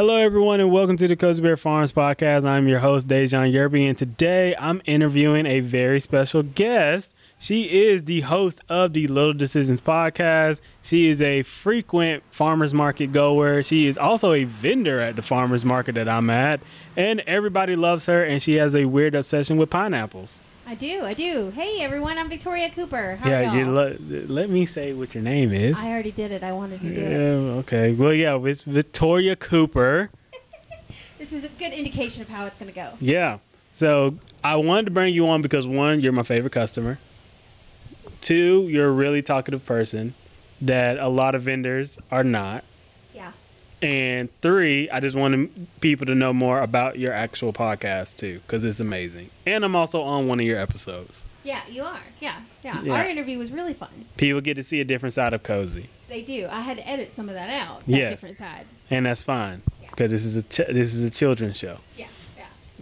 Hello, everyone, and welcome to the Cozy Bear Farms podcast. I'm your host, Deijhon Yerby, and today I'm interviewing a very special guest. She is the host of the Little Decisions podcast. She is a frequent farmers market goer. She is also a vendor at the farmers market that I'm at, and everybody loves her. And she has a weird obsession with pineapples. I do, I do. Hey everyone, I'm Victoria Cooper. How yeah, are you let me say what your name is. I already did it. I wanted to do yeah, it. okay. Well, yeah, it's Victoria Cooper. This is a good indication of how it's going to go. Yeah. So I wanted to bring you on because one, you're my favorite customer. Two, you're a really talkative person that a lot of vendors are not. Yeah. And three, I just wanted people to know more about your actual podcast too, because it's amazing. And I'm also on one of your episodes. Yeah, you are. Yeah, yeah. Yeah. Our interview was really fun. People get to see a different side of Cozy, They do. I had to edit some of that out. That Yes. different side. and that's fine because this is a ch- this is a children's show. Yeah, yeah.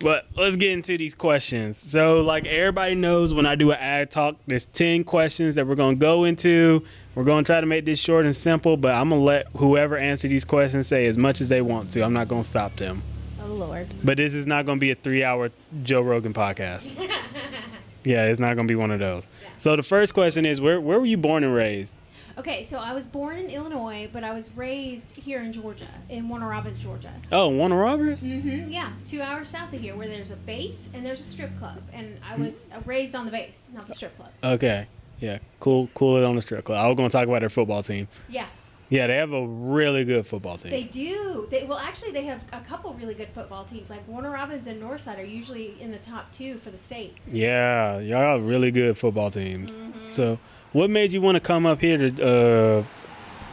But let's get into these questions. So, like everybody knows, when I do an Ag Talk, there's 10 questions that we're going to go into. We're going to try to make this short and simple, but I'm going to let whoever answer these questions say as much as they want to. I'm not going to stop them. Oh Lord. But this is not going to be a three hour Joe Rogan podcast. yeah, it's not going to be one of those. So, the first question is where, where were you born and raised? Okay, so I was born in Illinois, but I was raised here in Georgia, in Warner Robins, Georgia. Oh, Warner Robins? hmm yeah, two hours south of here, where there's a base and there's a strip club, and I was uh, raised on the base, not the strip club. Okay. Yeah, cool, cool it on the strip club. I was going to talk about their football team. Yeah, Yeah, they have a really good football team. They do. They well, actually, they have a couple really good football teams. Like Warner Robins and Northside are usually in the top two for the state. Yeah, y'all have really good football teams. Mm-hmm. So, what made you want to come up here to, uh,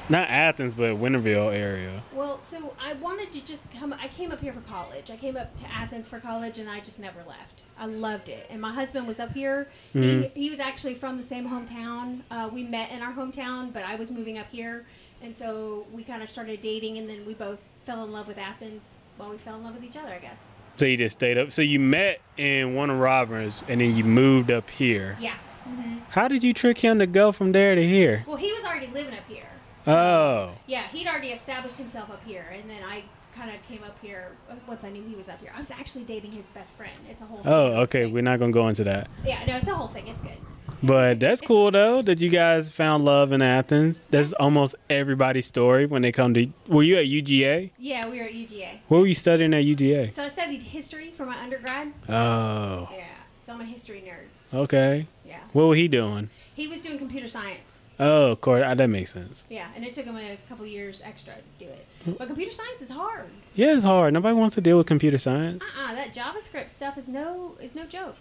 not Athens, but Winterville area? Well, so I wanted to just come. I came up here for college. I came up to Athens for college, and I just never left. I loved it. And my husband was up here. Mhm. He, he was actually from the same hometown. Uh, we met in our hometown, but I was moving up here, and so we kind of started dating, and then we both fell in love with Athens. Well, we fell in love with each other, I guess. So you just stayed up. So you met in Warner Robins, and then you moved up here. Yeah. Hmm How did you trick him to go from there to here? Well, he was already living up here. Oh, Yeah, he'd already established himself up here, and then I kind of came up here uh, once I knew he was up here. I was actually dating his best friend. It's a whole. Thing. Oh, thing. okay. We're not gonna go into that, Yeah, no, it's a whole thing. It's good. but that's cool though that you guys found love in Athens. That's almost everybody's story when they come to. Were you at UGA? Yeah, we were at UGA. What were you studying at UGA? So I studied history for my undergrad. Oh, Yeah, so I'm a history nerd. okay. Yeah, What was he doing? he was doing computer science. Oh, of course, ah, that makes sense. Yeah, and it took him a couple years extra to do it. But computer science is hard. Yeah, it's hard. Nobody wants to deal with computer science. Uh-uh, that JavaScript stuff is no is no joke.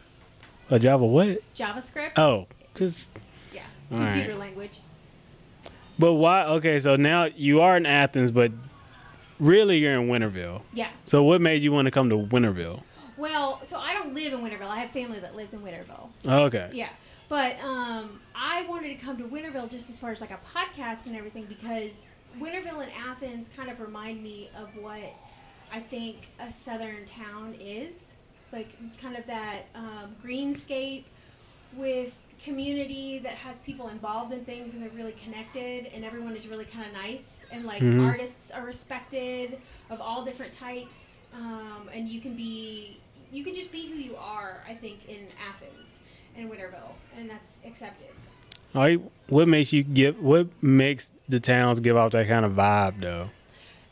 A Java what? JavaScript. Oh, just. yeah, it's all right. computer language. But why? Okay, so now you are in Athens, but really you're in Winterville. Yeah. So what made you want to come to Winterville? Well, so I don't live in Winterville. I have family that lives in Winterville. Oh, okay. Yeah. But um, I wanted to come to Winterville just as far as like a podcast and everything because Winterville and Athens kind of remind me of what I think a southern town is. Like kind of that um, greenscape with community that has people involved in things and they're really connected and everyone is really kind of nice and like Mhm. artists are respected of all different types um, and you can be you can just be who you are i think in athens and winterville and that's accepted. What makes you give? What makes the towns give off that kind of vibe, though?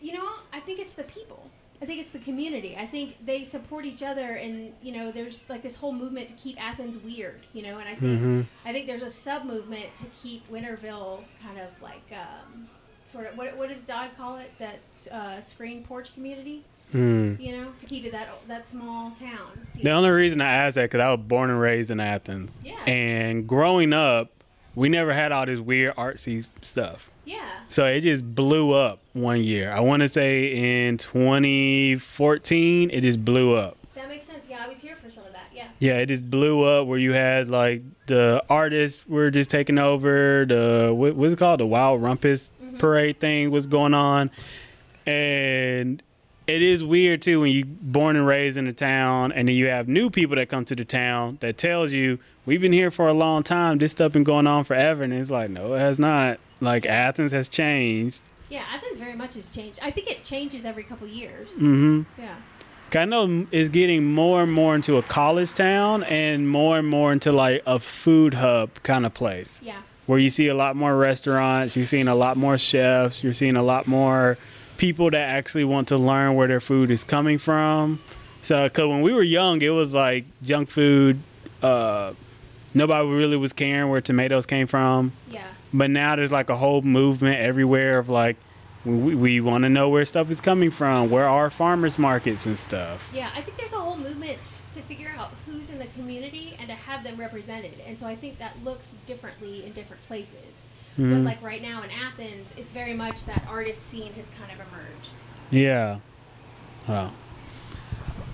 you know i think it's the people i think it's the community i think they support each other and you know there's like this whole movement to keep athens weird you know and i think Mhm. i think there's a sub movement to keep winterville kind of like um, sort of what, what does dodd call it that uh, screen porch community Hmm. you know to keep it that that small town The only reason I asked that because I was born and raised in Athens. Yeah. And growing up, we never had all this weird artsy stuff. yeah So it just blew up one year. I want to say in 2014, it just blew up. that makes sense yeah i was here for some of that yeah Yeah, it just blew up where you had like the artists were just taking over. The what, what's it called? The Wild Rumpus Mm-hmm. Parade thing was going on, and it is weird too when you born and raised in a town and then you have new people that come to the town that tells you we've been here for a long time this stuff been going on forever and it's like no it has not like athens has changed Yeah, Athens very much has changed. I think it changes every couple years. mm-hmm Yeah. I know it's getting more and more into a college town and more and more into like a food hub kind of place Yeah. where you see a lot more restaurants, you're seeing a lot more chefs, you're seeing a lot more people that actually want to learn where their food is coming from. So, because when we were young, it was like junk food. Uh, nobody really was caring where tomatoes came from. Yeah. But now there's like a whole movement everywhere of like, we, we want to know where stuff is coming from, where are farmers markets and stuff. Yeah, I think there's a whole movement to figure out who's in the community and to have them represented. And so I think that looks differently in different places. But Mhm. like right now in Athens, it's very much that artist scene has kind of emerged. Yeah. Oh.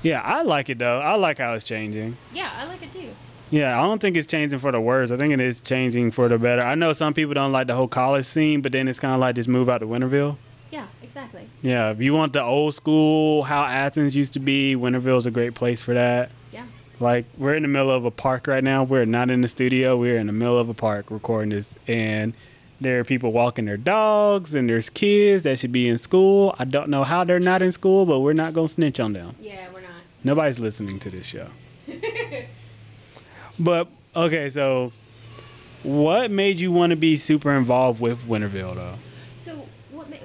Yeah, I like it though. I like how it's changing. Yeah, I like it too. Yeah, I don't think it's changing for the worse. I think it is changing for the better. I know some people don't like the whole college scene, but then it's kind of like just move out to Winterville. Exactly. Yeah, if you want the old school, how Athens used to be, Winterville is a great place for that. Yeah. Like, we're in the middle of a park right now. We're not in the studio. We're in the middle of a park recording this. And there are people walking their dogs, and there's kids that should be in school. I don't know how they're not in school, but we're not going to snitch on them. Yeah, we're not. Nobody's listening to this show. but okay, so what made you want to be super involved with Winterville though?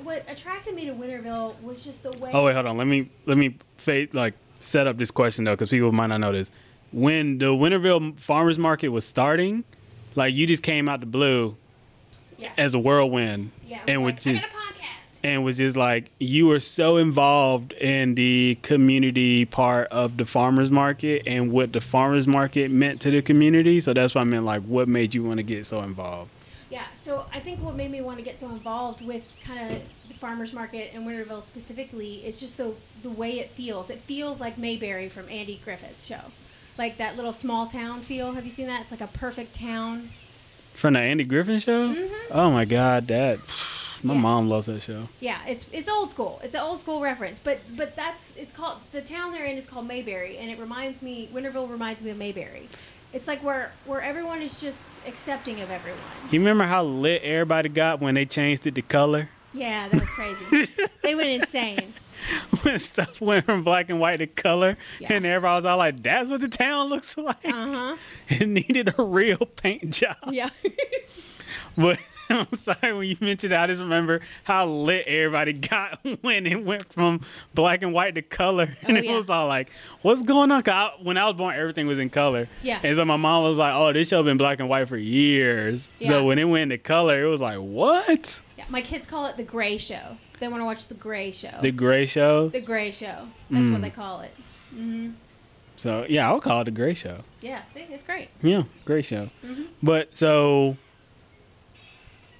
What attracted me to Winterville was just the way. Oh wait, hold on. Let me let me fa- like set up this question though, because people might not know this. When the Winterville Farmers Market was starting, like you just came out the blue yeah. as a whirlwind, yeah. and was was like, just a podcast. and was just like you were so involved in the community part of the farmers market and what the farmers market meant to the community. So that's what I meant. Like, what made you want to get so involved? Yeah, so I think what made me want to get so involved with kind of the farmers market and Winterville specifically is just the the way it feels. It feels like Mayberry from Andy Griffith's show, like that little small town feel. Have you seen that? It's like a perfect town. From the Andy Griffith show? Mm-hmm. Oh my God, that my Yeah. mom loves that show. Yeah, it's it's old school. It's an old school reference, but but that's it's called the town they're in is called Mayberry, and it reminds me Winterville reminds me of Mayberry. It's like where where everyone is just accepting of everyone. You remember how lit everybody got when they changed it to color? Yeah, that was crazy. they went insane. when stuff went from black and white to color, Yeah. and everybody was all like, "That's what the town looks like." Uh huh. It needed a real paint job. Yeah. But I'm sorry when you mentioned that, I just remember how lit everybody got when it went from black and white to color, and Oh, it was all like, "What's going on?" 'Cause I, when I was born, everything was in color. Yeah. And so my mom was like, "Oh, this show's been black and white for years." Yeah. So when it went to color, it was like, "What?" Yeah, my kids call it the Gray Show. They want to watch the Gray Show. The gray show. The Gray Show. That's Mm. what they call it. So yeah, I'll call it the gray show. Yeah, see, it's great. Yeah, great show. Mm-hmm. But so,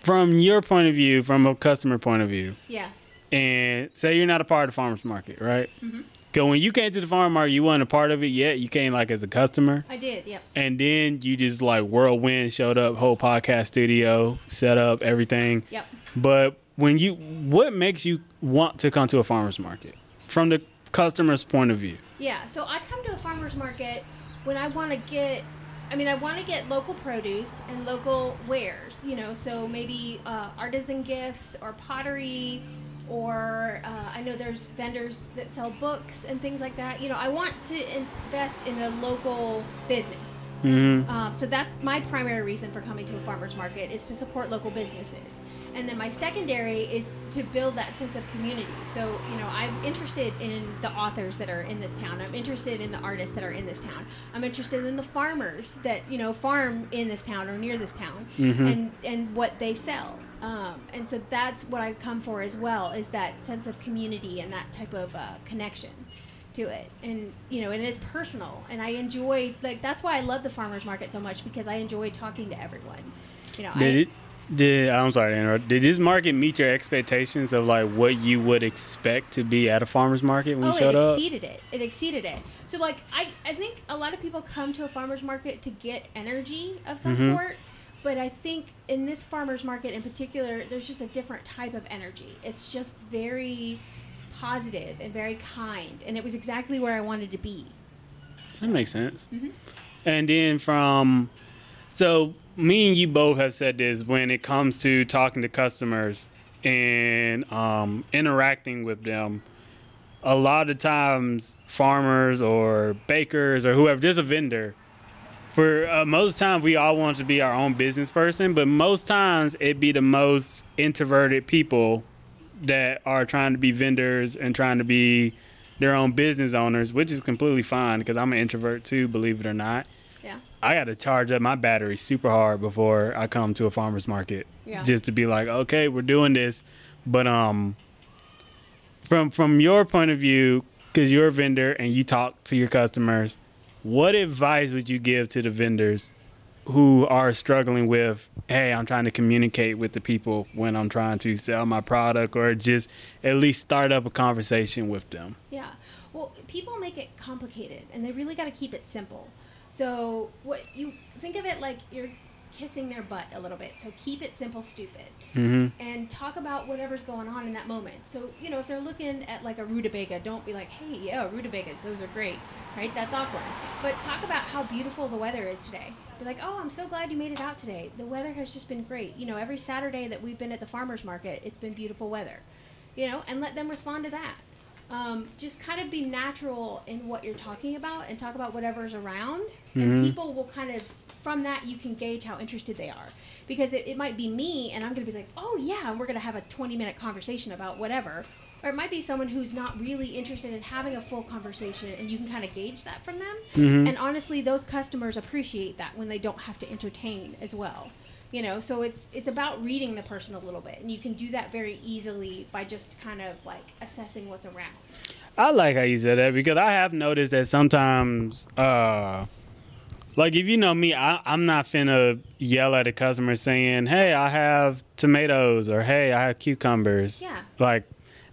from your point of view, from a customer point of view, Yeah. and say you're not a part of the farmers market, right? Mm-hmm. Cause when you came to the farm market, you weren't a part of it yet. You came like as a customer, I did. Yep. and then you just like whirlwind showed up, whole podcast studio, set up everything. Yep. But when you, what makes you want to come to a farmers market from the customer's point of view? Yeah. So I come to a farmer's market when I want to get. I mean, I want to get local produce and local wares. You know, so maybe uh, artisan gifts or pottery. Or uh, I know there's vendors that sell books and things like that. You know, I want to invest in a local business. Mm-hmm. Um, so that's my primary reason for coming to a farmer's market is to support local businesses. And then my secondary is to build that sense of community. So, you know, I'm interested in the authors that are in this town. I'm interested in the artists that are in this town. I'm interested in the farmers that, you know, farm in this town or near this town and, and what they sell. Um, and so that's what I come for as well is that sense of community and that type of uh, connection to it and you know and it's personal and i enjoy like that's why i love the farmers market so much because i enjoy talking to everyone you know Did I, it? Did I'm sorry to interrupt. Did this market meet your expectations of like what you would expect to be at a farmer's market when oh you showed up? it up? exceeded it it exceeded it so like I, I think a lot of people come to a farmers market to get energy of some Mhm. sort but i think in this farmers market in particular there's just a different type of energy it's just very positive and very kind, and it was exactly where I wanted to be. That makes sense. And then from, so me and you both have said this when it comes to talking to customers and um, interacting with them. A lot of times, farmers or bakers or whoever, there's a vendor. For uh, most time, we all want to be our own business person, but most times it be the most introverted people that are trying to be vendors and trying to be their own business owners, which is completely fine because I'm an introvert too, believe it or not. Yeah. I got to charge up my battery super hard before I come to a farmer's market, Yeah. just to be like, okay, we're doing this. But um, from from your point of view, because you're a vendor and you talk to your customers, what advice would you give to the vendors who are struggling with, hey, I'm trying to communicate with the people when I'm trying to sell my product, or just at least start up a conversation with them? Yeah. Well, people make it complicated, and they really got to keep it simple. So, what you think of it like you're kissing their butt a little bit. So, keep it simple, stupid, hmm and talk about whatever's going on in that moment. So, you know, if they're looking at like a rutabaga, don't be like, "Hey, yeah, rutabagas, those are great." Right? That's awkward. But talk about how beautiful the weather is today. Be like, "Oh, I'm so glad you made it out today. The weather has just been great. You know, every Saturday that we've been at the farmers market, it's been beautiful weather." You know, and let them respond to that um, just kind of be natural in what you're talking about and talk about whatever's around and people will kind of from that you can gauge how interested they are because it, it might be me and i'm going to be like oh yeah and we're going to have a 20 minute conversation about whatever. Or it might be someone who's not really interested in having a full conversation and you can kind of gauge that from them. And honestly those customers appreciate that when they don't have to entertain as well you know? So it's it's about reading the person a little bit and you can do that very easily by just kind of like assessing what's around. I like how you said that because I have noticed that sometimes, uh, like if you know me, I, I'm not finna yell at a customer saying, "Hey, I have tomatoes" or "Hey, I have cucumbers." Yeah. Like,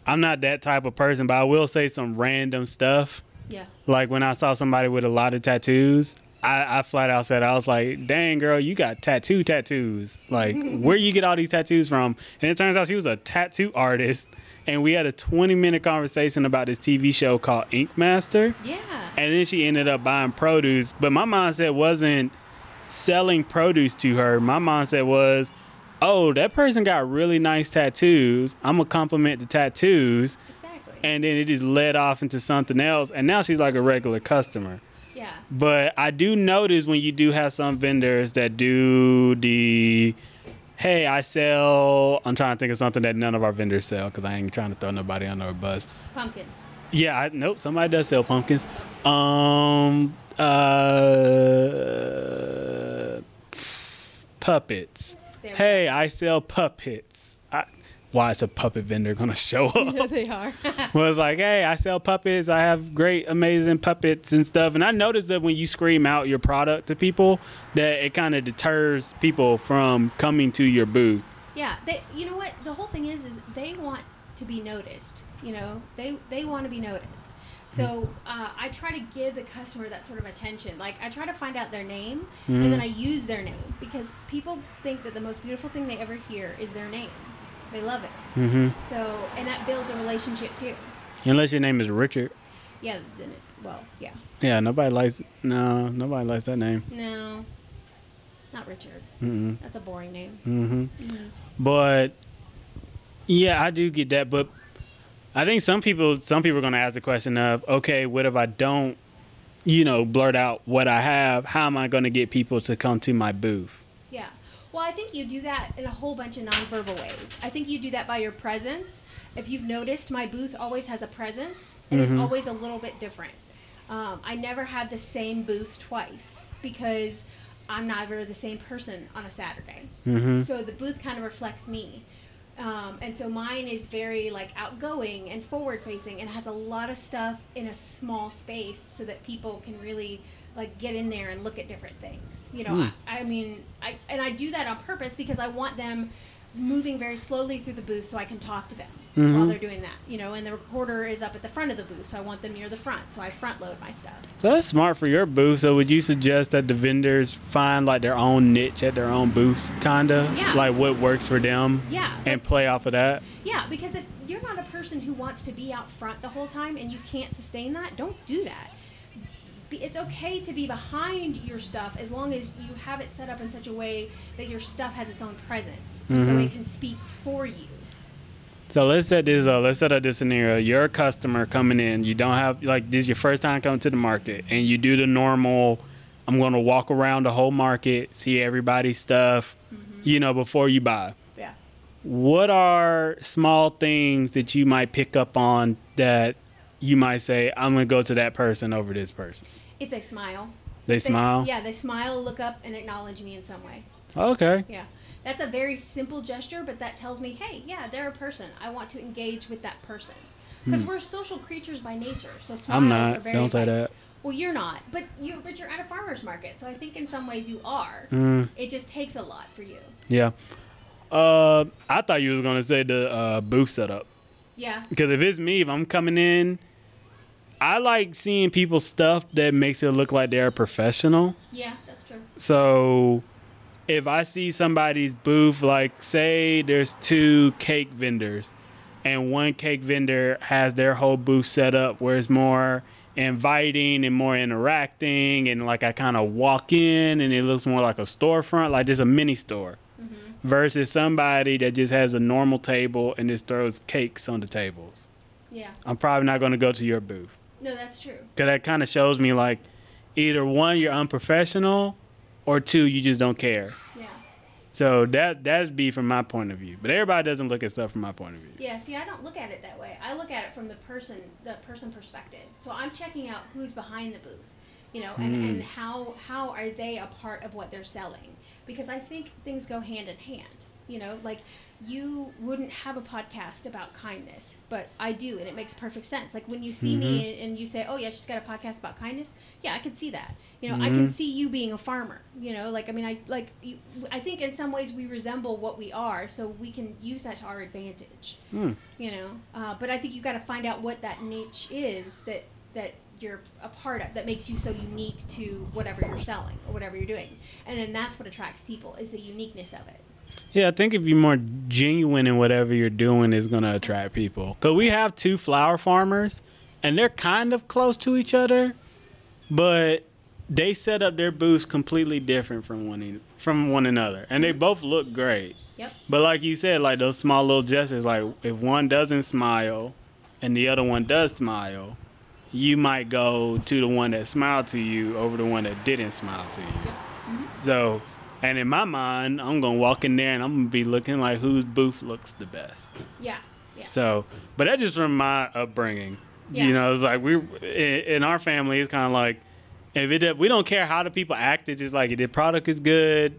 I'm not that type of person, but I will say some random stuff. yeah Like when I saw somebody with a lot of tattoos, I, I flat out said, I was like, dang, girl, you got tattoo tattoos. Like, where you get all these tattoos from? And it turns out she was a tattoo artist. And we had a 20 minute conversation about this TV show called Ink Master. yeah And then she ended up buying produce. But my mindset wasn't selling produce to her. My mindset was, oh, that person got really nice tattoos. I'm going to compliment the tattoos. exactly And then it just led off into something else. And now she's like a regular customer. yeah But I do notice when you do have some vendors that do the, hey, I sell. I'm trying to think of something that none of our vendors sell because I ain't trying to throw nobody under a bus. pumpkins Yeah, I, nope, somebody does sell pumpkins. Um, uh, puppets. Hey, I sell puppets. Why is a puppet vendor gonna show up? yeah they are was like, hey, I sell puppets. I have great, amazing puppets and stuff. And I noticed that when you scream out your product to people, that it kind of deters people from coming to your booth. yeah they you know what the whole thing is is they want to be noticed you know they they want to be noticed so uh, I try to give the customer that sort of attention. Like I try to find out their name, and then I use their name because people think that the most beautiful thing they ever hear is their name. They love it. Mm-hmm. So and that builds a relationship too. Unless your name is Richard. Yeah, then it's well, yeah. Yeah, nobody likes. No, nobody likes that name. No, not Richard. Mm-mm. That's a boring name. hmm Mhm. But yeah, I do get that. But I think some people, some people are going to ask the question of, okay, what if I don't, you know, blurt out what I have? How am I going to get people to come to my booth? Well, I think you do that in a whole bunch of nonverbal ways. I think you do that by your presence. If you've noticed, my booth always has a presence, and it's always a little bit different. Um, I never have the same booth twice because I'm never the same person on a Saturday. Mm-hmm. So the booth kind of reflects me. Um, and so mine is very like outgoing and forward facing and has a lot of stuff in a small space so that people can really like get in there and look at different things. You know, Hmm. I, I mean, I and I do that on purpose because I want them moving very slowly through the booth so I can talk to them Mm-hmm. while they're doing that. You know, and the recorder is up at the front of the booth, so I want them near the front, so I front load my stuff. So that's smart for your booth. So would you suggest that the vendors find like their own niche at their own booth, kinda? Yeah. Like what works for them? Yeah. And play off of that? Yeah, because if you're not a person who wants to be out front the whole time and you can't sustain that, don't do that. It's okay to be behind your stuff as long as you have it set up in such a way that your stuff has its own presence, and so it mm-hmm. can speak for you. So let's set this up. Let's set up this scenario. You're a customer coming in. You don't have like this is your first time coming to the market, and you do the normal. I'm going to walk around the whole market, see everybody's stuff, mm-hmm. you know, before you buy. Yeah. What are small things that you might pick up on that you might say, I'm going to go to that person over this person? It's a smile. They, smile. Yeah, they smile, look up, and acknowledge me in some way. Okay. Yeah. That's a very simple gesture, but that tells me, hey, yeah, they're a person. I want to engage with that person. Because we're social creatures by nature. So smiles Hmm. I'm are not. very Don't say that. Well, you're not, but you but you're at a farmer's market, so I think in some ways you are. Mm. It just takes a lot for you. Yeah. Uh, I thought you was gonna say the uh, booth setup. Yeah. Because if it's me, if I'm coming in, I like seeing people's stuff that makes it look like they're a professional. Yeah, that's true. So if I see somebody's booth, like say there's two cake vendors, and one cake vendor has their whole booth set up where it's more inviting and more interacting, and like I kind of walk in and it looks more like a storefront, like just a mini store. Mm-hmm. Versus somebody that just has a normal table and just throws cakes on the tables. Yeah. I'm probably not going to go to your booth No, that's true. because that kind of shows me like either one you're unprofessional or two you just don't care. Yeah. So that that'd be from my point of view. But everybody doesn't look at stuff from my point of view. Yeah, see, I don't look at it that way. I look at it from the person, the person perspective. So I'm checking out who's behind the booth, you know, and, and mm. how how are they a part of what they're selling? Because I think things go hand in hand. You know, like you wouldn't have a podcast about kindness, but I do, and it makes perfect sense. Like when you see me and, you say, "Oh yeah, she's got a podcast about kindness," yeah, I can see that. You know, I can see you being a farmer. You know, like I mean, I like. You, I think in some ways we resemble what we are, so we can use that to our advantage Hmm. you know uh, but i think you've got to find out what that niche is that that you're a part of that makes you so unique to whatever you're selling or whatever you're doing and then that's what attracts people is the uniqueness of it Yeah, I think if you're more genuine in whatever you're doing is going to attract people. Cuz we have two flower farmers and they're kind of close to each other, but they set up their booths completely different from one from one another. And they both look great. yep But like you said, like those small little gestures, like if one doesn't smile and the other one does smile, you might go to the one that smiled to you over the one that didn't smile to you. Mm-hmm. So, and in my mind, I'm gonna walk in there and I'm gonna be looking like whose booth looks the best. yeah yeah So, but that just from my upbringing. Yeah. You know, it's like we in, our family, it's kind of like if it we don't care how the people act. It's just like if the product is good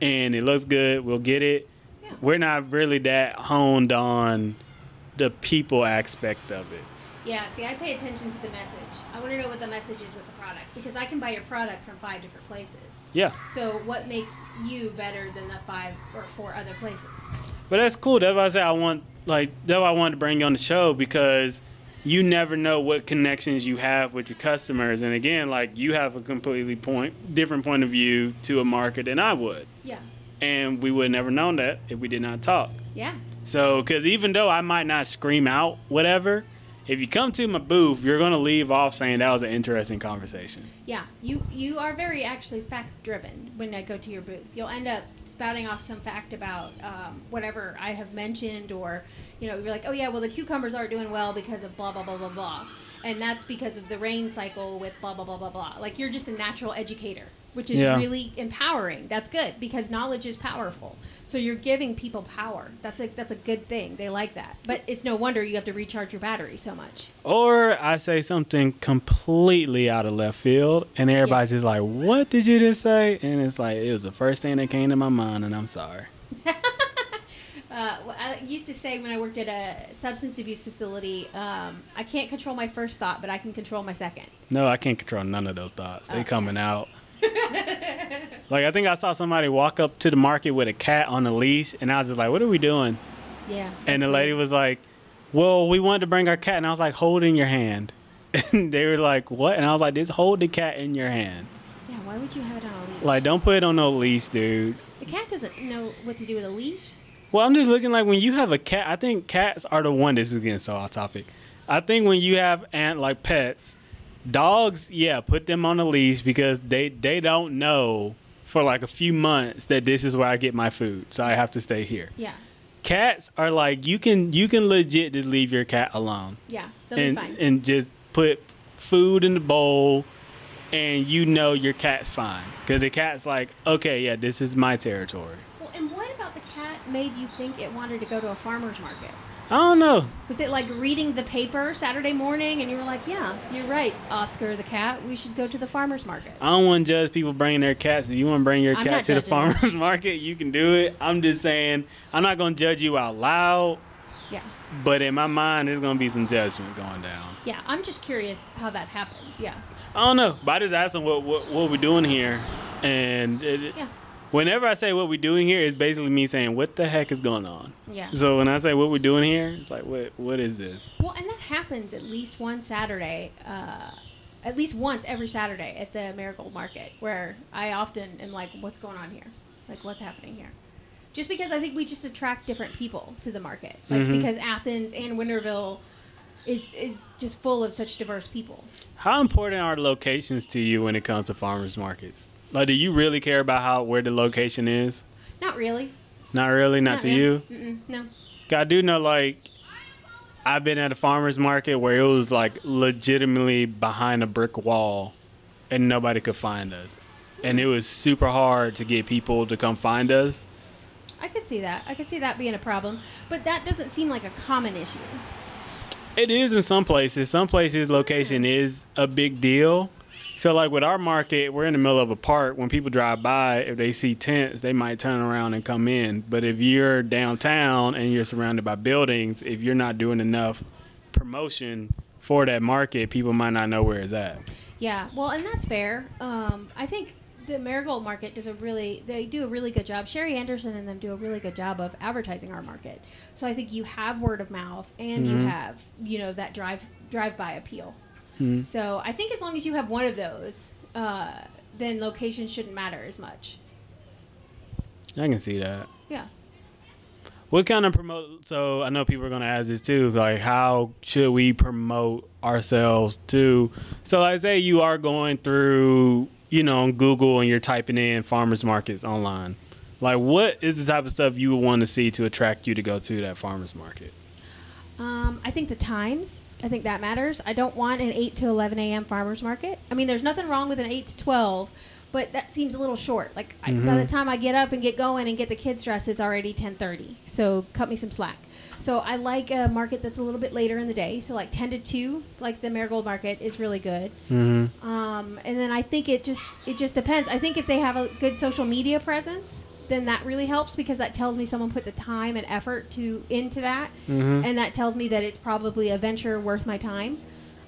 and it looks good, we'll get it. Yeah. We're not really that honed on the people aspect of it. yeah see i pay attention to the message i want to know what the message is with the product because i can buy your product from five different places Yeah, so what makes you better than the five or four other places but that's cool. That's why I say I want like that's why I wanted to bring you on the show because you never know what connections you have with your customers, and again, like you have a completely point different point of view to a market than I would. yeah and we would have never known that if we did not talk. yeah So, because even though I might not scream out whatever, if you come to my booth, you're going to leave off saying that was an interesting conversation. Yeah, you you are very actually fact driven when I go to your booth. You'll end up spouting off some fact about um, whatever I have mentioned, or you know, you're like, oh yeah, well the cucumbers aren't doing well because of blah blah blah blah blah, and that's because of the rain cycle with blah blah blah blah blah. Like you're just a natural educator, which is Yeah. really empowering. That's good because knowledge is powerful. So you're giving people power. That's a that's a good thing. They like that. But it's no wonder you have to recharge your battery so much. Or I say something completely out of left field, and everybody's just like, What did you just say? And it's like, It was the first thing that came to my mind, and I'm sorry. Uh, well, I used to say when I worked at a substance abuse facility, um, I can't control my first thought, but I can control my second. No, I can't control none of those thoughts. They Okay. coming out. like, I think I saw somebody walk up to the market with a cat on a leash, and I was just like, What are we doing? Yeah. And the that's lady weird. was like, "Well, we wanted to bring our cat," and I was like, "Hold in your hand." And they were like, "What?" And I was like, "Just hold the cat in your hand. Yeah, why would you have it on a leash? Like, don't put it on no leash, dude." the cat doesn't know what to do with a leash. Well, I'm just looking like when you have a cat. I think cats are the one. This is getting so off topic. I think when you have ant like pets, dogs, yeah, put them on a leash because they they don't know for like a few months that this is where I get my food, so I have to stay here. Yeah. Cats are like you can you can legit just leave your cat alone Yeah. They'll and be fine. and just put food in the bowl, and you know your cat's fine because the cat's like, okay, yeah, this is my territory. well, and what about the cat made you think it wanted to go to a farmer's market? I don't know. Was it like reading the paper Saturday morning and you were like, yeah, you're right, Oscar the cat, we should go to the farmer's market? I don't want to judge people bringing their cats. If you want to bring your I'm cat to the farmer's market, you can do it. I'm just saying, I'm not going to judge you out loud, Yeah. but in my mind, there's going to be some judgment going down. Yeah, I'm just curious how that happened. Yeah. I don't know, but I just asked them what, what, what we're doing here. And it, Yeah. Whenever I say what we're doing here, it's basically me saying, what the heck is going on? Yeah. So when I say what we're doing here, it's like, what what is this? Well, and that happens at least one Saturday, uh, at least once every Saturday at the Marigold Market, where I often am like, what's going on here? Like, what's happening here? Just because I think we just attract different people to the market. Like, Mhm. because Athens and Winterville is, is just full of such diverse people. How important are locations to you when it comes to farmers markets? Like, do you really care about how where the location is? Not really. Not really, not, to really. you. Mm-mm, no. I do know, like, I've been at a farmer's market where it was like legitimately behind a brick wall and nobody could find us. And it was super hard to get people to come find us. I could see that. I could see that being a problem. But that doesn't seem like a common issue. It is in some places. Some places, location mm. is a big deal. So, like with our market, we're in the middle of a park. When people drive by, if they see tents, they might turn around and come in. But if you're downtown and you're surrounded by buildings, if you're not doing enough promotion for that market, people might not know where it's at. Yeah, well, and that's fair. Um, I think the Marigold Market does a really, they do a really good job. Sherry Anderson and them do a really good job of advertising our market. So I think you have word of mouth and you have, you know, that drive drive by appeal. So I think as long as you have one of those, uh, then location shouldn't matter as much. I can see that. Yeah. What kind of promote? So I know people are going to ask this too. Like, how should we promote ourselves too? So, like, say you are going through, you know, on Google and you're typing in farmers markets online. Like, what is the type of stuff you would want to see to attract you to go to that farmers market? Um, I think the times. I think that matters. I don't want an 8 to 11 a.m. farmers market. I mean, there's nothing wrong with an 8 to 12, but that seems a little short. Like I, by the time I get up and get going and get the kids dressed, it's already 10:30. So cut me some slack. So I like a market that's a little bit later in the day. So like 10 to 2, like the Marigold Market is really good. Mm-hmm. Um, and then I think it just it just depends. I think if they have a good social media presence, then that really helps because that tells me someone put the time and effort to into that, and that tells me that it's probably a venture worth my time.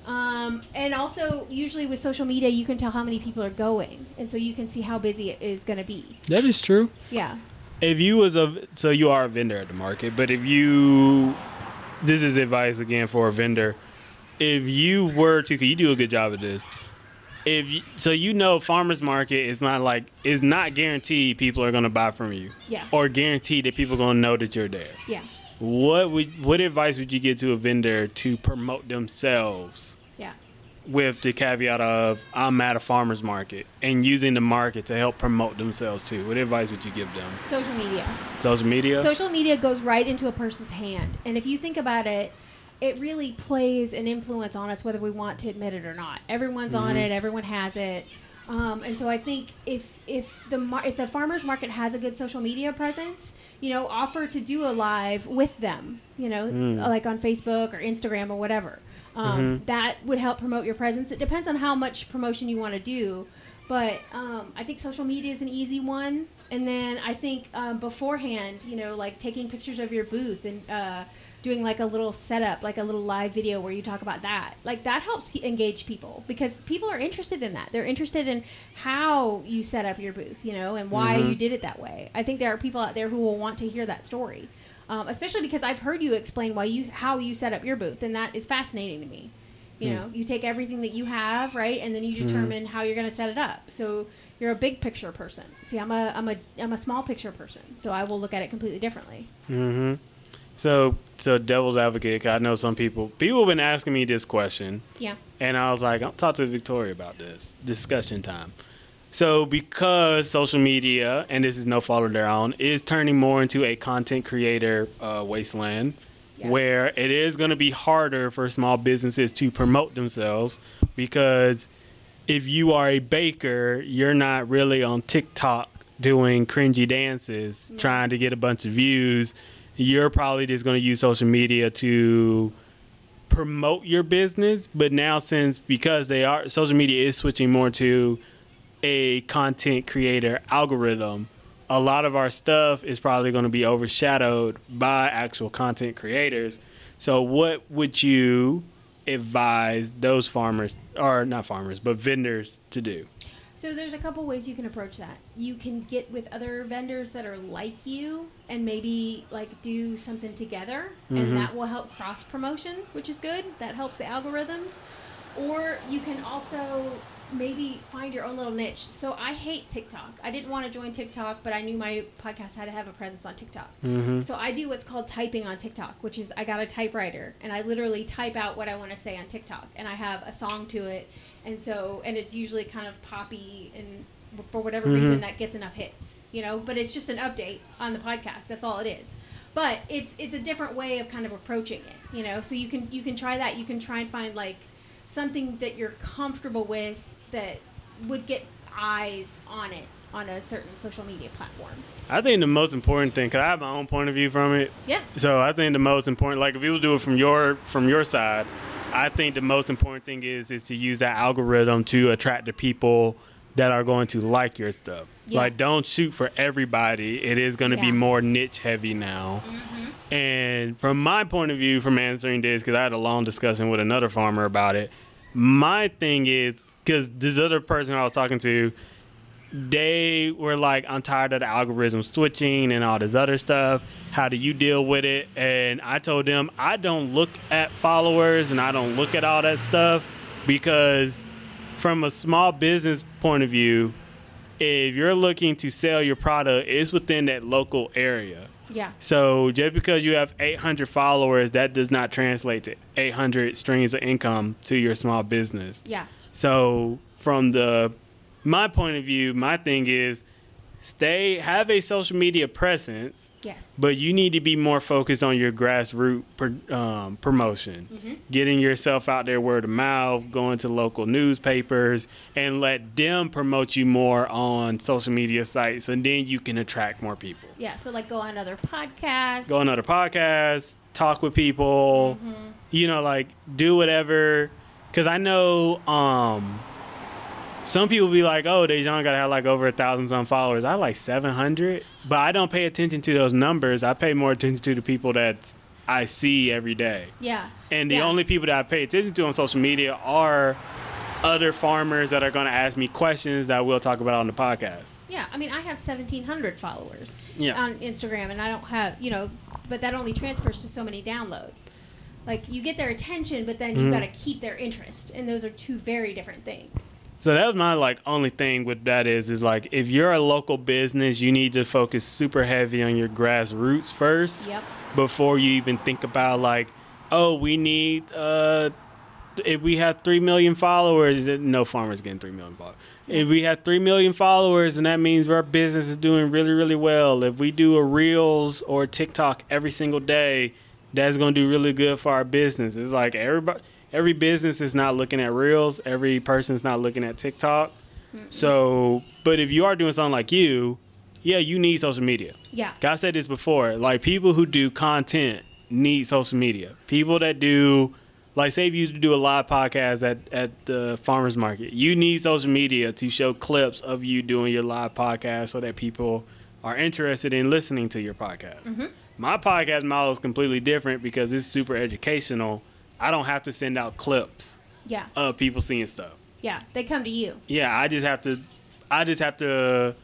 Um, and also, usually with social media, you can tell how many people are going, and so you can see how busy it is going to be. That is true. Yeah. If you was a so you are a vendor at the market, but if you this is advice again for a vendor. If you were to, cause you do a good job of this. If you, so, you know, farmers market is not like is not guaranteed people are going to buy from you, Yeah. or guaranteed that people are going to know that you're there. Yeah. What would what advice would you give to a vendor to promote themselves Yeah. with the caveat of I'm at a farmers market and using the market to help promote themselves too? What advice would you give them? Social media. Social media. Social media goes right into a person's hand. And if you think about it, it really plays an influence on us whether we want to admit it or not. Everyone's on it, everyone has it. Um, and so I think if if the mar- if the farmers market has a good social media presence, you know, offer to do a live with them, you know, like on Facebook or Instagram or whatever. Um, That would help promote your presence. It depends on how much promotion you want to do, but um, I think social media is an easy one. And then I think um, beforehand, you know, like taking pictures of your booth and uh, doing like a little setup, like a little live video where you talk about that. Like that helps pe- engage people because people are interested in that. They're interested in how you set up your booth, you know, and why you did it that way. I think there are people out there who will want to hear that story. Um, especially because I've heard you explain why you how you set up your booth, and that is fascinating to me. You know, you take everything that you have, right, and then you determine how you're going to set it up. So you're a big picture person. See, I'm a I'm a I'm a small picture person, so I will look at it completely differently. Mm-hmm. So, so devil's advocate. I know some people. People have been asking me this question, Yeah. and I was like, I'll talk to Victoria about this. Discussion time. So, because social media, and this is no fault of their own, is turning more into a content creator uh, wasteland, Yeah. where it is going to be harder for small businesses to promote themselves because if you are a baker, you're not really on TikTok doing cringy dances, trying to get a bunch of views. You're probably just going to use social media to promote your business. But now, since because they are social media is switching more to a content creator algorithm, a lot of our stuff is probably going to be overshadowed by actual content creators. So, what would you advise those farmers, or not farmers, but vendors to do? So there's a couple ways you can approach that. You can get with other vendors that are like you and maybe like do something together and mm-hmm. that will help cross promotion, which is good. That helps the algorithms. Or you can also maybe find your own little niche. So I hate TikTok. I didn't want to join TikTok, but I knew my podcast had to have a presence on TikTok. Mm-hmm. So I do what's called typing on TikTok, which is I got a typewriter and I literally type out what I want to say on TikTok and I have a song to it. And so and it's usually kind of poppy and for whatever mm-hmm. reason that gets enough hits, you know, but it's just an update on the podcast. That's all it is. But it's it's a different way of kind of approaching it, you know. So you can you can try that. You can try and find like something that you're comfortable with that would get eyes on it on a certain social media platform. I think the most important thing, because I have my own point of view from it. Yeah. So I think the most important, like if you do it from your from your side, I think the most important thing is is to use that algorithm to attract the people that are going to like your stuff. Yeah. Like don't shoot for everybody. It is going to be more niche heavy now. Mm-hmm. And from my point of view, from answering this, because I had a long discussion with another farmer about it. My thing is because this other person I was talking to, they were like, I'm tired of the algorithm switching and all this other stuff. How do you deal with it? And I told them, I don't look at followers and I don't look at all that stuff because, from a small business point of view, if you're looking to sell your product, it's within that local area. Yeah. So just because you have 800 followers, that does not translate to 800 streams of income to your small business. Yeah. So from the my point of view, my thing is stay have a social media presence, Yes. but you need to be more focused on your grassroots pr- um, promotion, getting yourself out there word of mouth, going to local newspapers, and let them promote you more on social media sites, and then you can attract more people Yeah. So like go on other podcasts. go on other podcasts, talk with people, you know, like do whatever. Cause I know um, some people be like, "Oh, Deijhon got to have like over a thousand some followers." I have like seven hundred, but I don't pay attention to those numbers. I pay more attention to the people that I see every day, Yeah. and the Yeah. only people that I pay attention to on social media are other farmers that are going to ask me questions that we'll talk about on the podcast. Yeah, I mean, I have 1,700 followers Yeah. on Instagram, and I don't have, you know, but that only transfers to so many downloads. Like, you get their attention, but then you Mhm. got to keep their interest, and those are two very different things. So that was my like only thing with that is is like if you're a local business, you need to focus super heavy on your grassroots first Yep. before you even think about like, oh, we need uh if we have three million followers, no farmer's getting three million followers. If we have three million followers, then that means our business is doing really, really well. If we do a reels or TikTok every single day, that's going to do really good for our business. It's like everybody, every business is not looking at reels. Every person's not looking at TikTok. So, but if you are doing something like you, yeah, you need social media. Yeah. I said this before. Like people who do content need social media. People that do, like, say if you do a live podcast at at the farmers market, you need social media to show clips of you doing your live podcast so that people are interested in listening to your podcast. Mm-hmm. My podcast model is completely different because it's super educational. I don't have to send out clips Yeah. of people seeing stuff. Yeah. They come to you. Yeah, I just have to I just have to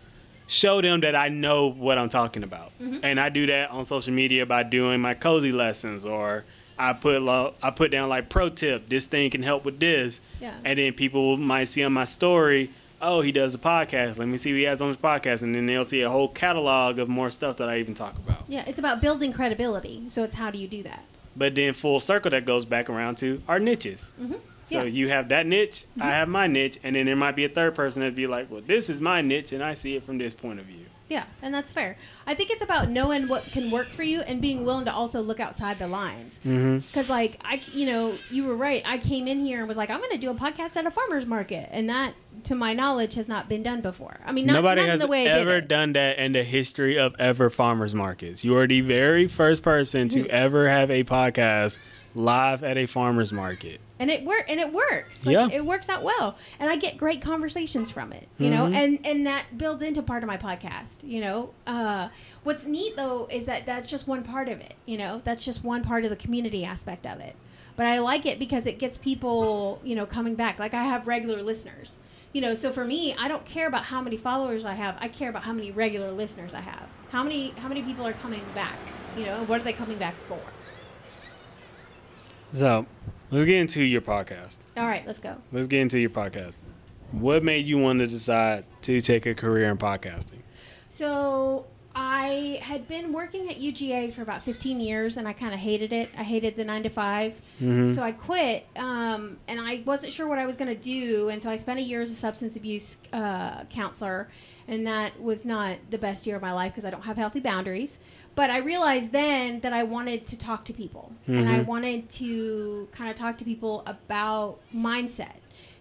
show them that I know what I'm talking about. Mm-hmm. And I do that on social media by doing my cozy lessons or I put lo- I put down like pro tip. This thing can help with this. Yeah. And then people might see on my story, oh, he does a podcast. Let me see what he has on his podcast, and then they'll see a whole catalog of more stuff that I even talk about. Yeah, it's about building credibility. So it's how do you do that? But then full circle that goes back around to our niches. Mm-hmm. So Yeah. you have that niche, I mm-hmm. have my niche, and then there might be a third person that'd be like, well, this is my niche, and I see it from this point of view. Yeah, and that's fair. I think it's about knowing what can work for you and being willing to also look outside the lines. Because, like, I, you know, you were right. I came in here and was like, I'm going to do a podcast at a farmer's market, and that, to my knowledge, has not been done before. I mean, not, Nobody not has in the way ever done that in the history of ever farmers markets. You are the very first person Mm-hmm. to ever have a podcast live at a farmers market. And it work and it works. Like, Yeah. it works out well, and I get great conversations from it. You know, Mm-hmm. and and that builds into part of my podcast. You know, uh, what's neat though is that that's just one part of it. You know, that's just one part of the community aspect of it. But I like it because it gets people, you know, coming back. Like I have regular listeners. You know, so for me, I don't care about how many followers I have. I care about how many regular listeners I have. How many how many people are coming back? You know, what are they coming back for? So let's get into your podcast. All right, let's go. Let's get into your podcast. What made you want to decide to take a career in podcasting? So I had been working at UGA for about 15 years, and I kind of hated it. I hated the nine to 5 so I quit, um, and I wasn't sure what I was going to do, and so I spent a year as a substance abuse uh, counselor, and that was not the best year of my life because I don't have healthy boundaries. But I realized then that I wanted to talk to people, and I mm-hmm. wanted to kind of talk to people about mindset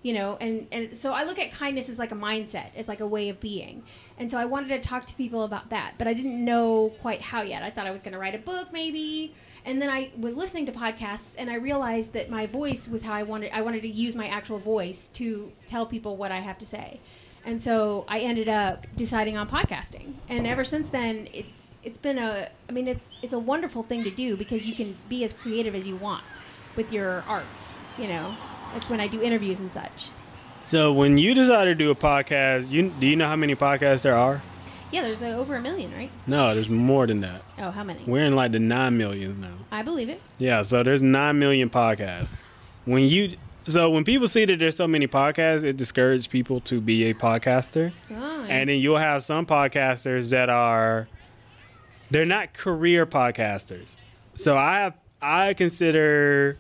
you know and and so i look at kindness as like a mindset as like a way of being. And so i wanted to talk to people about that but i didn't know quite how yet. I thought i was going to write a book maybe. And then i was listening to podcasts and i realized that my voice was how i wanted i wanted to use my actual voice to tell people what i have to say and so i ended up deciding on podcasting and ever since then it's it's been a i mean it's it's a wonderful thing to do because you can be as creative as you want with your art you know like when I do interviews and such. So when you decided to do a podcast, you do you know how many podcasts there are? Yeah, there's uh, over a million, right? No, there's more than that. Oh, how many? We're in like the nine millions now. I believe it. Yeah, so there's nine million podcasts. When you so when people see that there's so many podcasts, it discourages people to be a podcaster. And then you'll have some podcasters that are they're not career podcasters. So I have I consider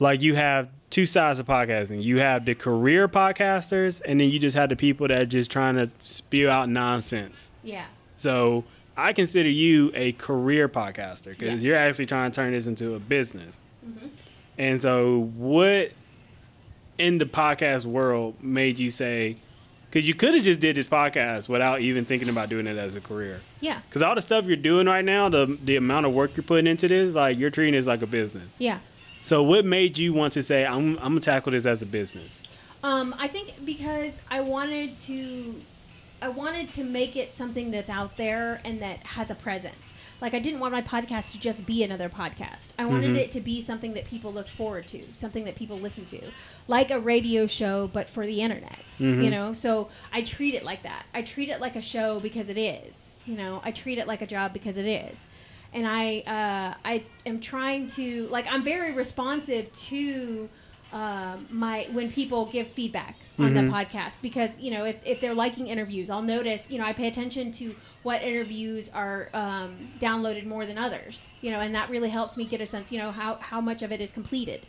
like you have two sides of podcasting. You have the career podcasters and then you just have the people that are just trying to spew out nonsense. yeah. So I consider you a career podcaster because Yeah. you're actually trying to turn this into a business. Mm-hmm. And so, what in the podcast world made you say? Because you could have just did this podcast without even thinking about doing it as a career. Yeah. Because all the stuff you're doing right now, the the amount of work you're putting into this, like you're treating it like a business. Yeah. So, what made you want to say, "I'm I'm gonna tackle this as a business"? Um, I think because I wanted to, I wanted to make it something that's out there and that has a presence. Like I didn't want my podcast to just be another podcast. I wanted it to be something that people looked forward to, something that people listened to, like a radio show but for the internet. You know, so I treat it like that. I treat it like a show because it is. You know, I treat it like a job because it is and I uh, I am trying to like I'm very responsive to um, my when people give feedback on the podcast because you know if, if they're liking interviews I'll notice you know I pay attention to what interviews are um, downloaded more than others you know and that really helps me get a sense you know how, how much of it is completed.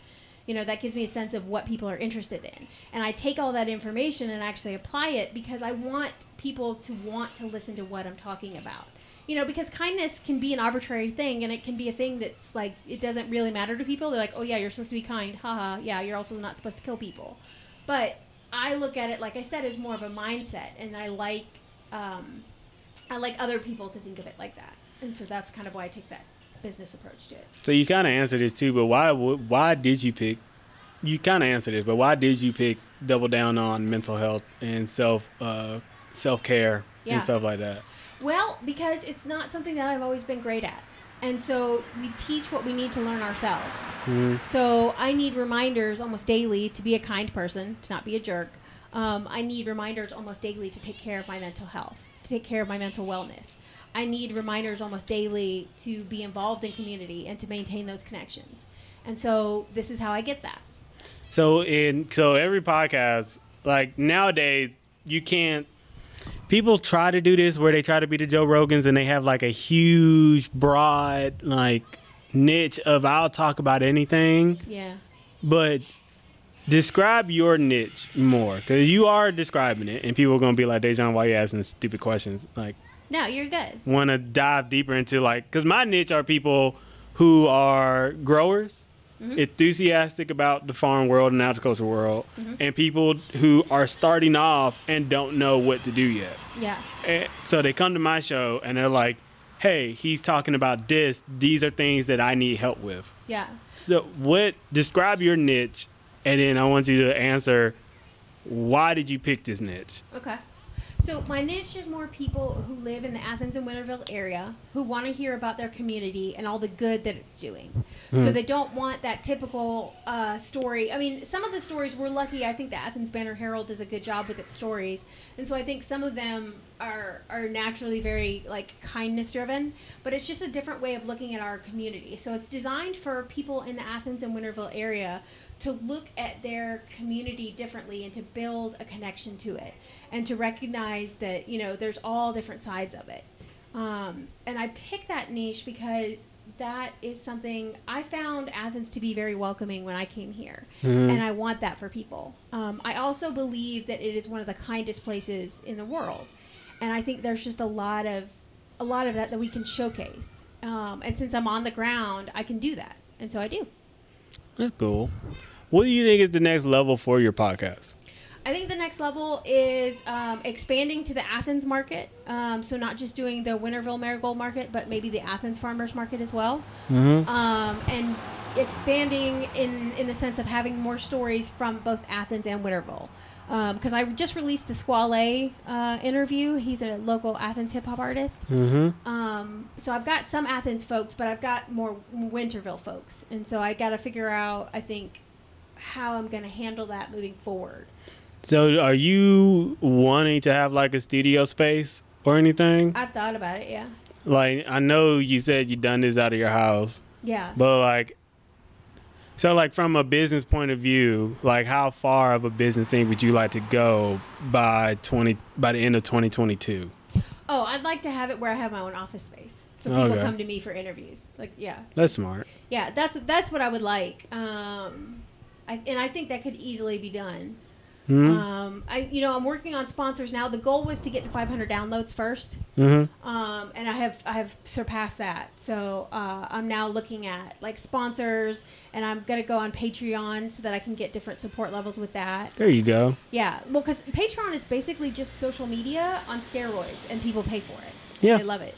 You know that gives me a sense of what people are interested in. And i take all that information and actually apply it because i want people to want to listen to what i'm talking about. You know because kindness can be an arbitrary thing and it can be a thing that's like it doesn't really matter to people. They're like oh yeah you're supposed to be kind. Haha yeah you're also not supposed to kill people. But i look at it like i said as more of a mindset and i like um, i like other people to think of it like that and so that's kind of why i take that business approach to it So you kind of answered this too, but why why did you pick? You kind of answered this, but why did you pick double down on mental health and self uh, self care Yeah. and stuff like that? Well, because it's not something that I've always been great at. And so we teach what we need to learn ourselves. So I need reminders almost daily to be a kind person, to not be a jerk. Um, I need reminders almost daily to take care of my mental health, to take care of my mental wellness. I need reminders almost daily to be involved in community and to maintain those connections. And so this is how I get that. So in so every podcast, like nowadays, you can't. People try to do this where they try to be the Joe Rogans and they have like a huge, broad, like niche of I'll talk about anything, Yeah. but describe your niche more because you are describing it, and people are gonna be like, "Deijhon, why are you asking stupid questions?" Like, No, you're good. want to dive deeper into like because my niche are people who are growers Mm-hmm. enthusiastic about the farm world and agriculture world mm-hmm. and people who are starting off and don't know what to do yet Yeah. and so they come to my show and they're like hey he's talking about this these are things that i need help with Yeah. so what describe your niche and then i want you to answer why did you pick this niche Okay. So my niche is more people who live in the Athens and Winterville area who want to hear about their community and all the good that it's doing. So they don't want that typical uh, story. I mean, some of the stories we're lucky. I think the Athens Banner Herald does a good job with its stories, and so I think some of them are are naturally very like kindness driven. But it's just a different way of looking at our community. So it's designed for people in the Athens and Winterville area to look at their community differently and to build a connection to it and to recognize that you know there's all different sides of it. Um, and i picked that niche because that is something i found athens to be very welcoming when i came here. And i want that for people. Um, i also believe that it is one of the kindest places in the world. And i think there's just a lot of a lot of that that we can showcase. Um, and since i'm on the ground i can do that. And so i do. That's cool. What do you think is the next level for your podcast I think the next level is um, expanding to the Athens market. Um, so not just doing the Winterville Marigold Market, but maybe the Athens Farmers Market as well. Um, and expanding in in the sense of having more stories from both Athens and Winterville. Because I just released the Squale uh, interview. He's a local Athens hip hop artist. mm-hmm. Um, so I've got some Athens folks, but I've got more Winterville folks, and so I got to figure out, I think, how I'm going to handle that moving forward. So, are you wanting to have like a studio space or anything? I've thought about it, yeah. Like, I know you said you done this out of your house, Yeah. but like, so like from a business point of view, like how far of a business thing would you like to go by twenty by the end of twenty twenty two? Oh, I'd like to have it where I have my own office space, so people Okay. come to me for interviews. Like, yeah, That's smart. yeah. That's that's what I would like. Um, I, and I think that could easily be done. Hmm Um, I, you know, I'm working on sponsors now. The goal was to get to 500 downloads first, hmm um, and I have I have surpassed that. So uh, I'm now looking at like sponsors, and I'm gonna go on Patreon so that I can get different support levels with that. There you go. Yeah, well, because Patreon is basically just social media on steroids, and people pay for it. Yeah. they love it.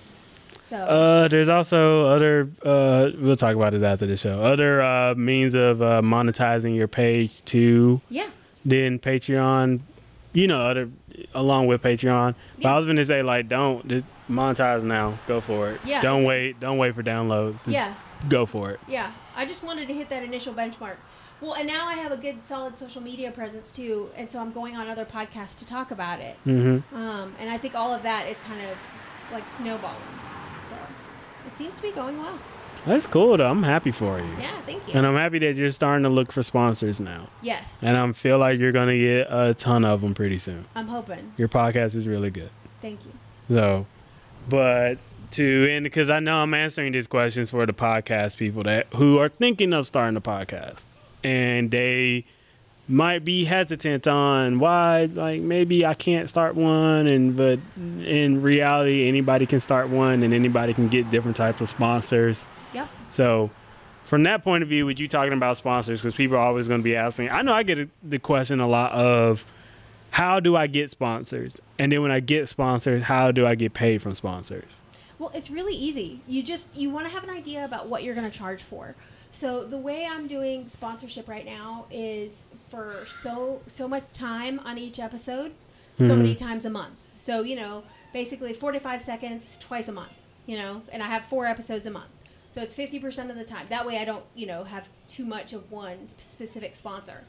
So Uh, there's also other. Uh, we'll talk about this after the show. Other uh, means of uh, monetizing your page too. yeah, Then Patreon, you know, other along with Patreon. But I was gonna say like, don't just monetize now. Go for it. Yeah, Don't a- wait. Don't wait for downloads. Just yeah, Go for it. yeah. I just wanted to hit that initial benchmark. Well, and now I have a good, solid social media presence too, and so I'm going on other podcasts to talk about it. Mm-hmm. Um, and I think all of that is kind of like snowballing. So it seems to be going well. That's cool though. I'm happy for you. Yeah, thank you. And I'm happy that you're starting to look for sponsors now. yes, And I feel like you're gonna get a ton of them pretty soon. I'm hoping. Your podcast is really good. Thank you. So, but to end because I know I'm answering these questions for the podcast people that who are thinking of starting a podcast and they might be hesitant on why like maybe I can't start one and but in reality anybody can start one and anybody can get different types of sponsors. Yep. So from that point of view, with you talking about sponsors, because people are always going to be asking, I know I get the question a lot of how do I get sponsors? And then when I get sponsors, how do I get paid from sponsors? Well, it's really easy. You just you want to have an idea about what you're going to charge for. So the way I'm doing sponsorship right now is for so so much time on each episode, so many times a month. So you know, basically 45 seconds twice a month. You know, and I have four episodes a month. So it's 50% of the time. That way I don't, you know, have too much of one specific sponsor.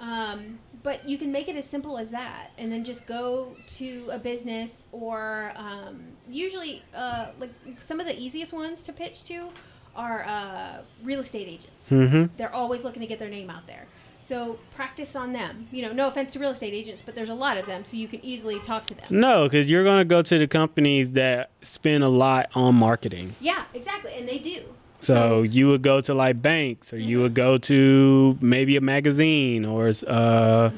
Um, but you can make it as simple as that, and then just go to a business or um, usually uh, like some of the easiest ones to pitch to are uh, real estate agents. Mm-hmm. They're always looking to get their name out there. So practice on them. You know, no offense to real estate agents, but there's a lot of them, so you can easily talk to them. No, because you're going to go to the companies that spend a lot on marketing. Yeah, exactly, and they do. So you would go to like banks, or you would go to maybe a magazine, or uh,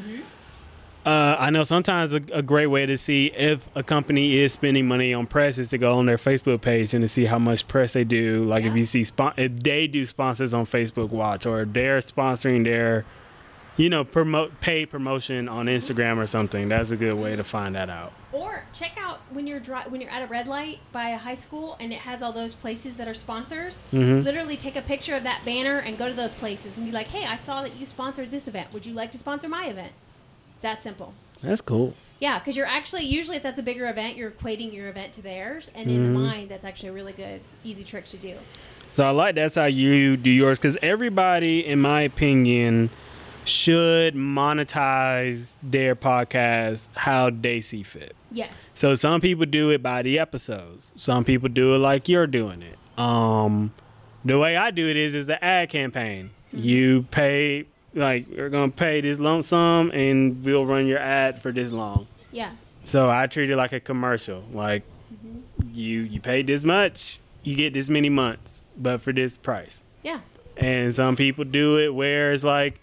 uh, I know sometimes a, a great way to see if a company is spending money on press is to go on their Facebook page and to see how much press they do. Like if you see spon- if they do sponsors on Facebook Watch, or they're sponsoring their, you know, promote pay promotion on Instagram or something. That's a good way to find that out. Or check out when you're dri- when you're at a red light by a high school and it has all those places that are sponsors. Mhm. Literally take a picture of that banner and go to those places and be like, "Hey, I saw that you sponsored this event. Would you like to sponsor my event?" That simple. That's cool. Yeah, because you're actually usually if that's a bigger event, you're equating your event to theirs, and in the mind, that's actually a really good, easy trick to do. So I like that's how you do yours because everybody, in my opinion, should monetize their podcast how they see fit. Yes. So some people do it by the episodes. Some people do it like you're doing it. Um, the way I do it is is an ad campaign. You pay like you're gonna pay this lump sum, and we'll run your ad for this long. Yeah. So I treat it like a commercial. Like mm-hmm. you you paid this much, you get this many months, but for this price. Yeah. And some people do it where it's like,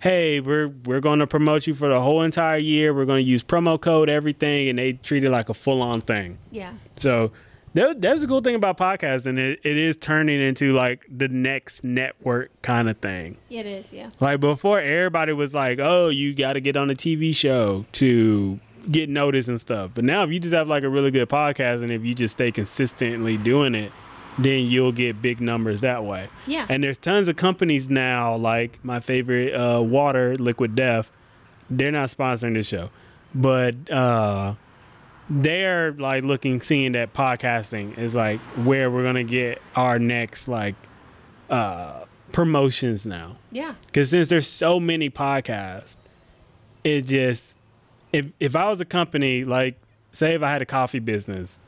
hey, we're we're going to promote you for the whole entire year. We're to use promo code everything, and they treat it like a full on thing. Yeah. So that, that's the cool thing about podcasting. It, it is turning into like the next network kind of thing. It is. Yeah. Like before, everybody was like, "Oh, you got to get on a TV show to get noticed and stuff." But now, if you just have like a really good podcast, and if you just stay consistently doing it, then you'll get big numbers that way. Yeah. And there's tons of companies now, like my favorite, uh, Water Liquid Death. They're not sponsoring the show, but uh, they're like looking, seeing that podcasting is like where we're gonna get our next like uh, promotions now. yeah. Because since there's so many podcasts, it just if if I was a company like say if I had a coffee business,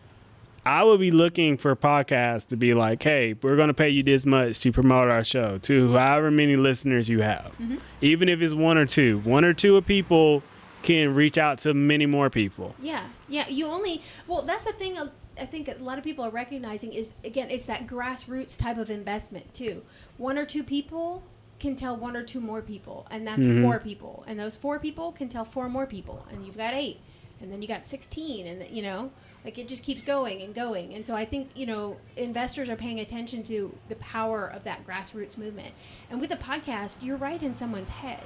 I would be looking for podcasts to be like, hey, we're going to pay you this much to promote our show to however many listeners you have, even if it's one or two. One or two of people can reach out to many more people. Yeah, yeah. You only well, that's the thing. I think a lot of people are recognizing is again, it's that grassroots type of investment too. One or two people can tell one or two more people, and that's mm-hmm. four people, and those four people can tell four more people, and you've got eight, and then you got sixteen, and you know, like it just keeps going and going. And so I think you know investors are paying attention to the power of that grassroots movement, and with a podcast, you're right in someone's head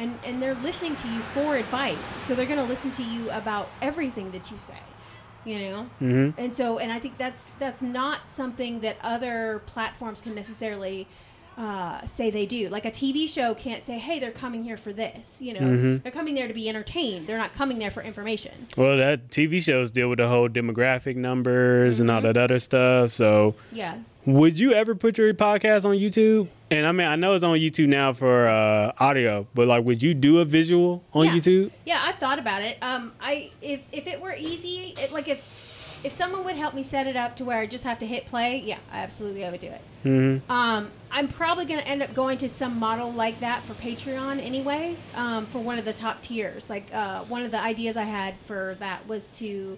and and they're listening to you for advice. So they're going to listen to you about everything that you say you know? Mm-hmm. and so and i think that's that's not something that other platforms can necessarily uh, say they do. Like a tv show can't say hey they're coming here for this you know? Mm-hmm. they're coming there to be entertained. They're not coming there for information. Well, that TV shows deal with the whole demographic numbers and all that other stuff. So, yeah Would you ever put your podcast on YouTube? And I mean, I know it's on YouTube now for uh, audio, but like, would you do a visual on Yeah. YouTube? Yeah, I've thought about it. Um, I if if it were easy, it, like if if someone would help me set it up to where I just have to hit play, yeah, absolutely, I would do it. Mm-hmm. Um, I'm probably going to end up going to some model like that for Patreon anyway, um, for one of the top tiers. Like uh, one of the ideas I had for that was to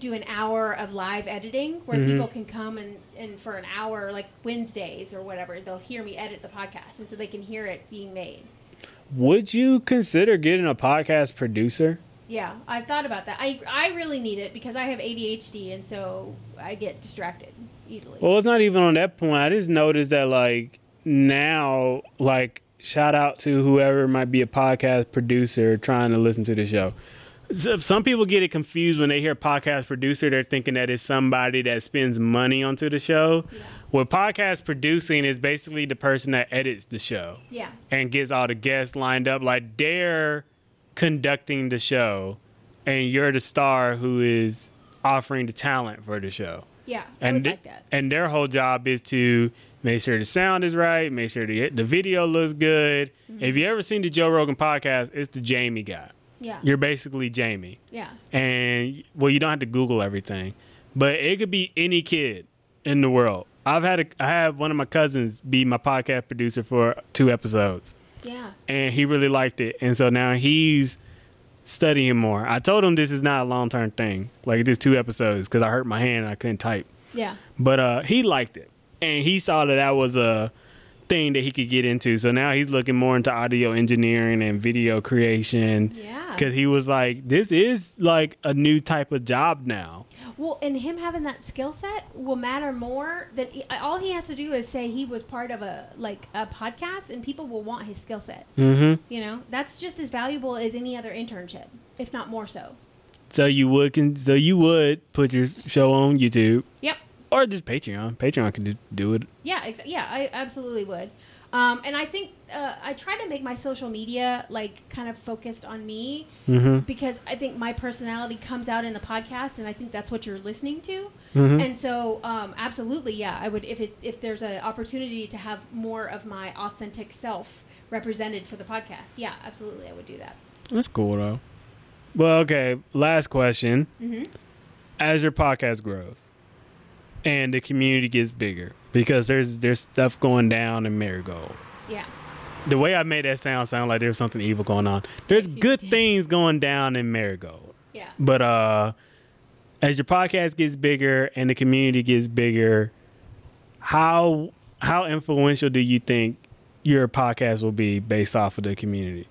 do an hour of live editing where mm-hmm. people can come and, and for an hour, like Wednesdays or whatever, they'll hear me edit the podcast, and so they can hear it being made. Would you consider getting a podcast producer? Yeah, I've thought about that. I I really need it because I have ADHD and so I get distracted easily. Well, it's not even on that point. I just noticed that like now, like shout out to whoever might be a podcast producer trying to listen to the show. So- Some people get it confused when they hear podcast producer. They're thinking that it's somebody that spends money onto the show. Yeah. Well, podcast producing is basically the person that edits the show yeah, and gets all the guests lined up. Like they're conducting the show, and you're the star who is offering the talent for the show yeah, I and would th- like that. and their whole job is to make sure the sound is right, make sure the the video looks good. Mm-hmm. If you ever seen the Joe Rogan podcast, it's the Jamie guy. Yeah, You're basically Jamie, yeah, and well, you don't have to Google everything, but it could be any kid in the world, I've had a, I had one of my cousins be my podcast producer for two episodes, Yeah. and he really liked it, and so now he's studying more. I told him this is not a long term thing, like just two episodes, because I hurt my hand and I couldn't type. Yeah. But uh, he liked it, and he saw that that was a thing that he could get into. So now he's looking more into audio engineering and video creation. Yeah. Because he was like, this is like a new type of job now. Well, and him having that skill set will matter more than all he has to do is say he was part of a like a podcast, and people will want his skill set. Mm-hmm. You know, that's just as valuable as any other internship, if not more so. So you would, so you would put your show on YouTube Yep. Or just Patreon. Patreon can just do it. Yeah. Exa- yeah. I absolutely would. Um, and I think uh, I try to make my social media like kind of focused on me Mm-hmm. because I think my personality comes out in the podcast, and I think that's what you're listening to. Mhm. And so, um, absolutely, yeah, I would if it if there's an opportunity to have more of my authentic self represented for the podcast. Yeah, absolutely, I would do that. That's cool though. Well, okay. Last question. Mm-hmm. As your podcast grows and the community gets bigger, because there's there's stuff going down in Marigold. Yeah. The way I made that sound sound like there was something evil going on. There's good things going down in Marigold. Yeah. But uh as your podcast gets bigger and the community gets bigger, how how influential do you think your podcast will be based off of the community?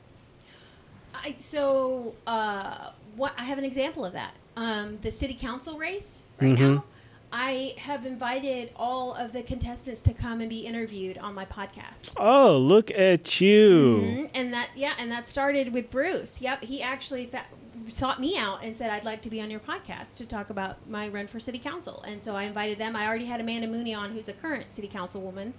I, so, uh, what I have an example of that. Um, the city council race right Mhm. now. I have invited all of the contestants to come and be interviewed on my podcast. Oh, look at you. Mhm. And that, yeah, and that started with Bruce. Yep, he actually fa- sought me out and said, "I'd like to be on your podcast to talk about my run for city council." And so I invited them. I already had Amanda Mooney on, who's a current city councilwoman,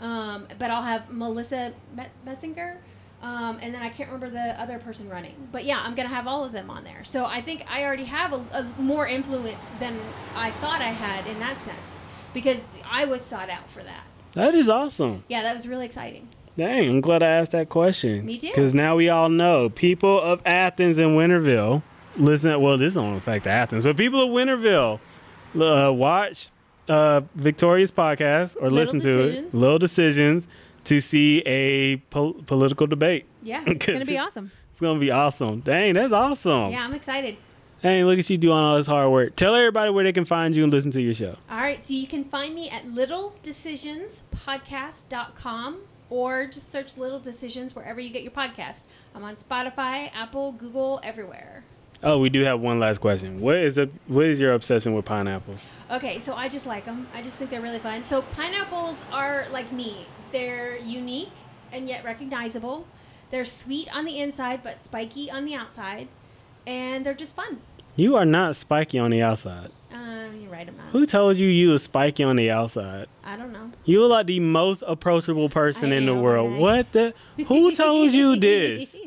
um, but I'll have Melissa Met- Metzinger. Um, and then I can't remember the other person running, but yeah, I'm gonna have all of them on there. So I think I already have a, a more influence than I thought I had in that sense because I was sought out for that. That is awesome. Yeah, that was really exciting. Dang, I'm glad I asked that question. Me too. Because now we all know people of Athens and Winterville listen. Well, this don't affect Athens, but people of Winterville uh, watch uh, Victoria's podcast or Little listen to it. Little decisions to see a pol- political debate. Yeah, it's gonna be awesome. It's gonna be awesome. Dang, that's awesome. Yeah, I'm excited. Hey, look at you doing all this hard work. Tell everybody where they can find you and listen to your show. All right, so you can find me at littledecisionspodcast.com or just search Little Decisions wherever you get your podcast. I'm on Spotify, Apple, Google, everywhere. Oh, we do have one last question. What is a what is your obsession with pineapples? Okay, so I just like them. I just think they're really fun. So pineapples are like me. They're unique and yet recognizable. They're sweet on the inside but spiky on the outside, and they're just fun. You are not spiky on the outside. Um, you're right, I'm not. Who told you you was spiky on the outside? I don't know. You look like the most approachable person I in the world. right? What the? Who told you this?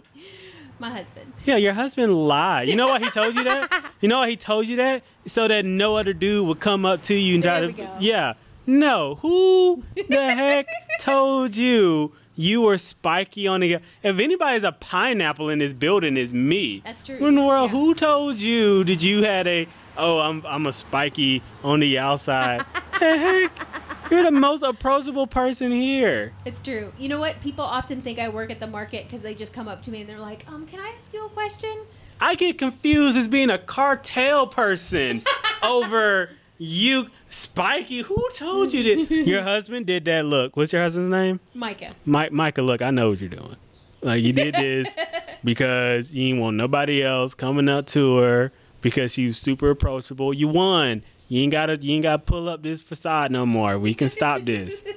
My husband. Yeah, your husband lied. You know why he told you that? You know why he told you that? So that no other dude would come up to you and try to. go. Yeah. No. Who the heck told you you were spiky on the? If anybody's a pineapple in this building, is me. That's true. Who in the world? Yeah. Who told you? Did you had a? Oh, I'm I'm a spiky on the outside. the heck? You're the most approachable person here. It's true. You know what? People often think I work at the market because they just come up to me and they're like, um, can I ask you a question? I get confused as being a cartel person over you, Spiky. Who told you that? Your husband did that. Look, what's your husband's name? Micah. Mike. Micah. Look, I know what you're doing. Like you did this because you didn't want nobody else coming up to her because she was super approachable. You won. You ain't gotta. You ain't gotta pull up this facade no more. We can stop this.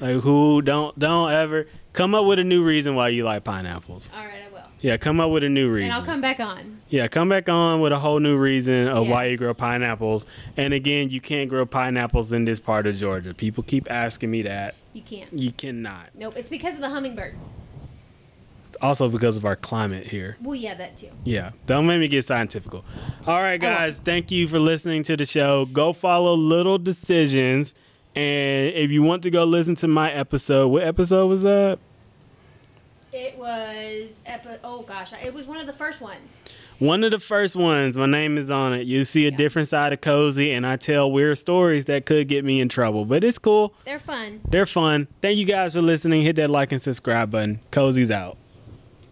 Like who? Don't don't ever come up with a new reason why you like pineapples. All right, I will. Yeah, come up with a new reason. And I'll come back on. Yeah, come back on with a whole new reason of Yeah. why you grow pineapples. And again, you can't grow pineapples in this part of Georgia. People keep asking me that. You can't. You cannot. Nope. It's because of the hummingbirds. It's also because of our climate here. Well, yeah, that too. Yeah, don't make me get scientific. All right, oh. guys, thank you for listening to the show. Go follow Little Decisions. And if you want to go listen to my episode, what episode was that? It was epi- oh gosh, it was one of the first ones. One of the first ones, my name is on it. You see a Yeah. different side of Cozy, and I tell weird stories that could get me in trouble. But it's cool. They're fun. They're fun. Thank you guys for listening. Hit that like and subscribe button. Cozy's out.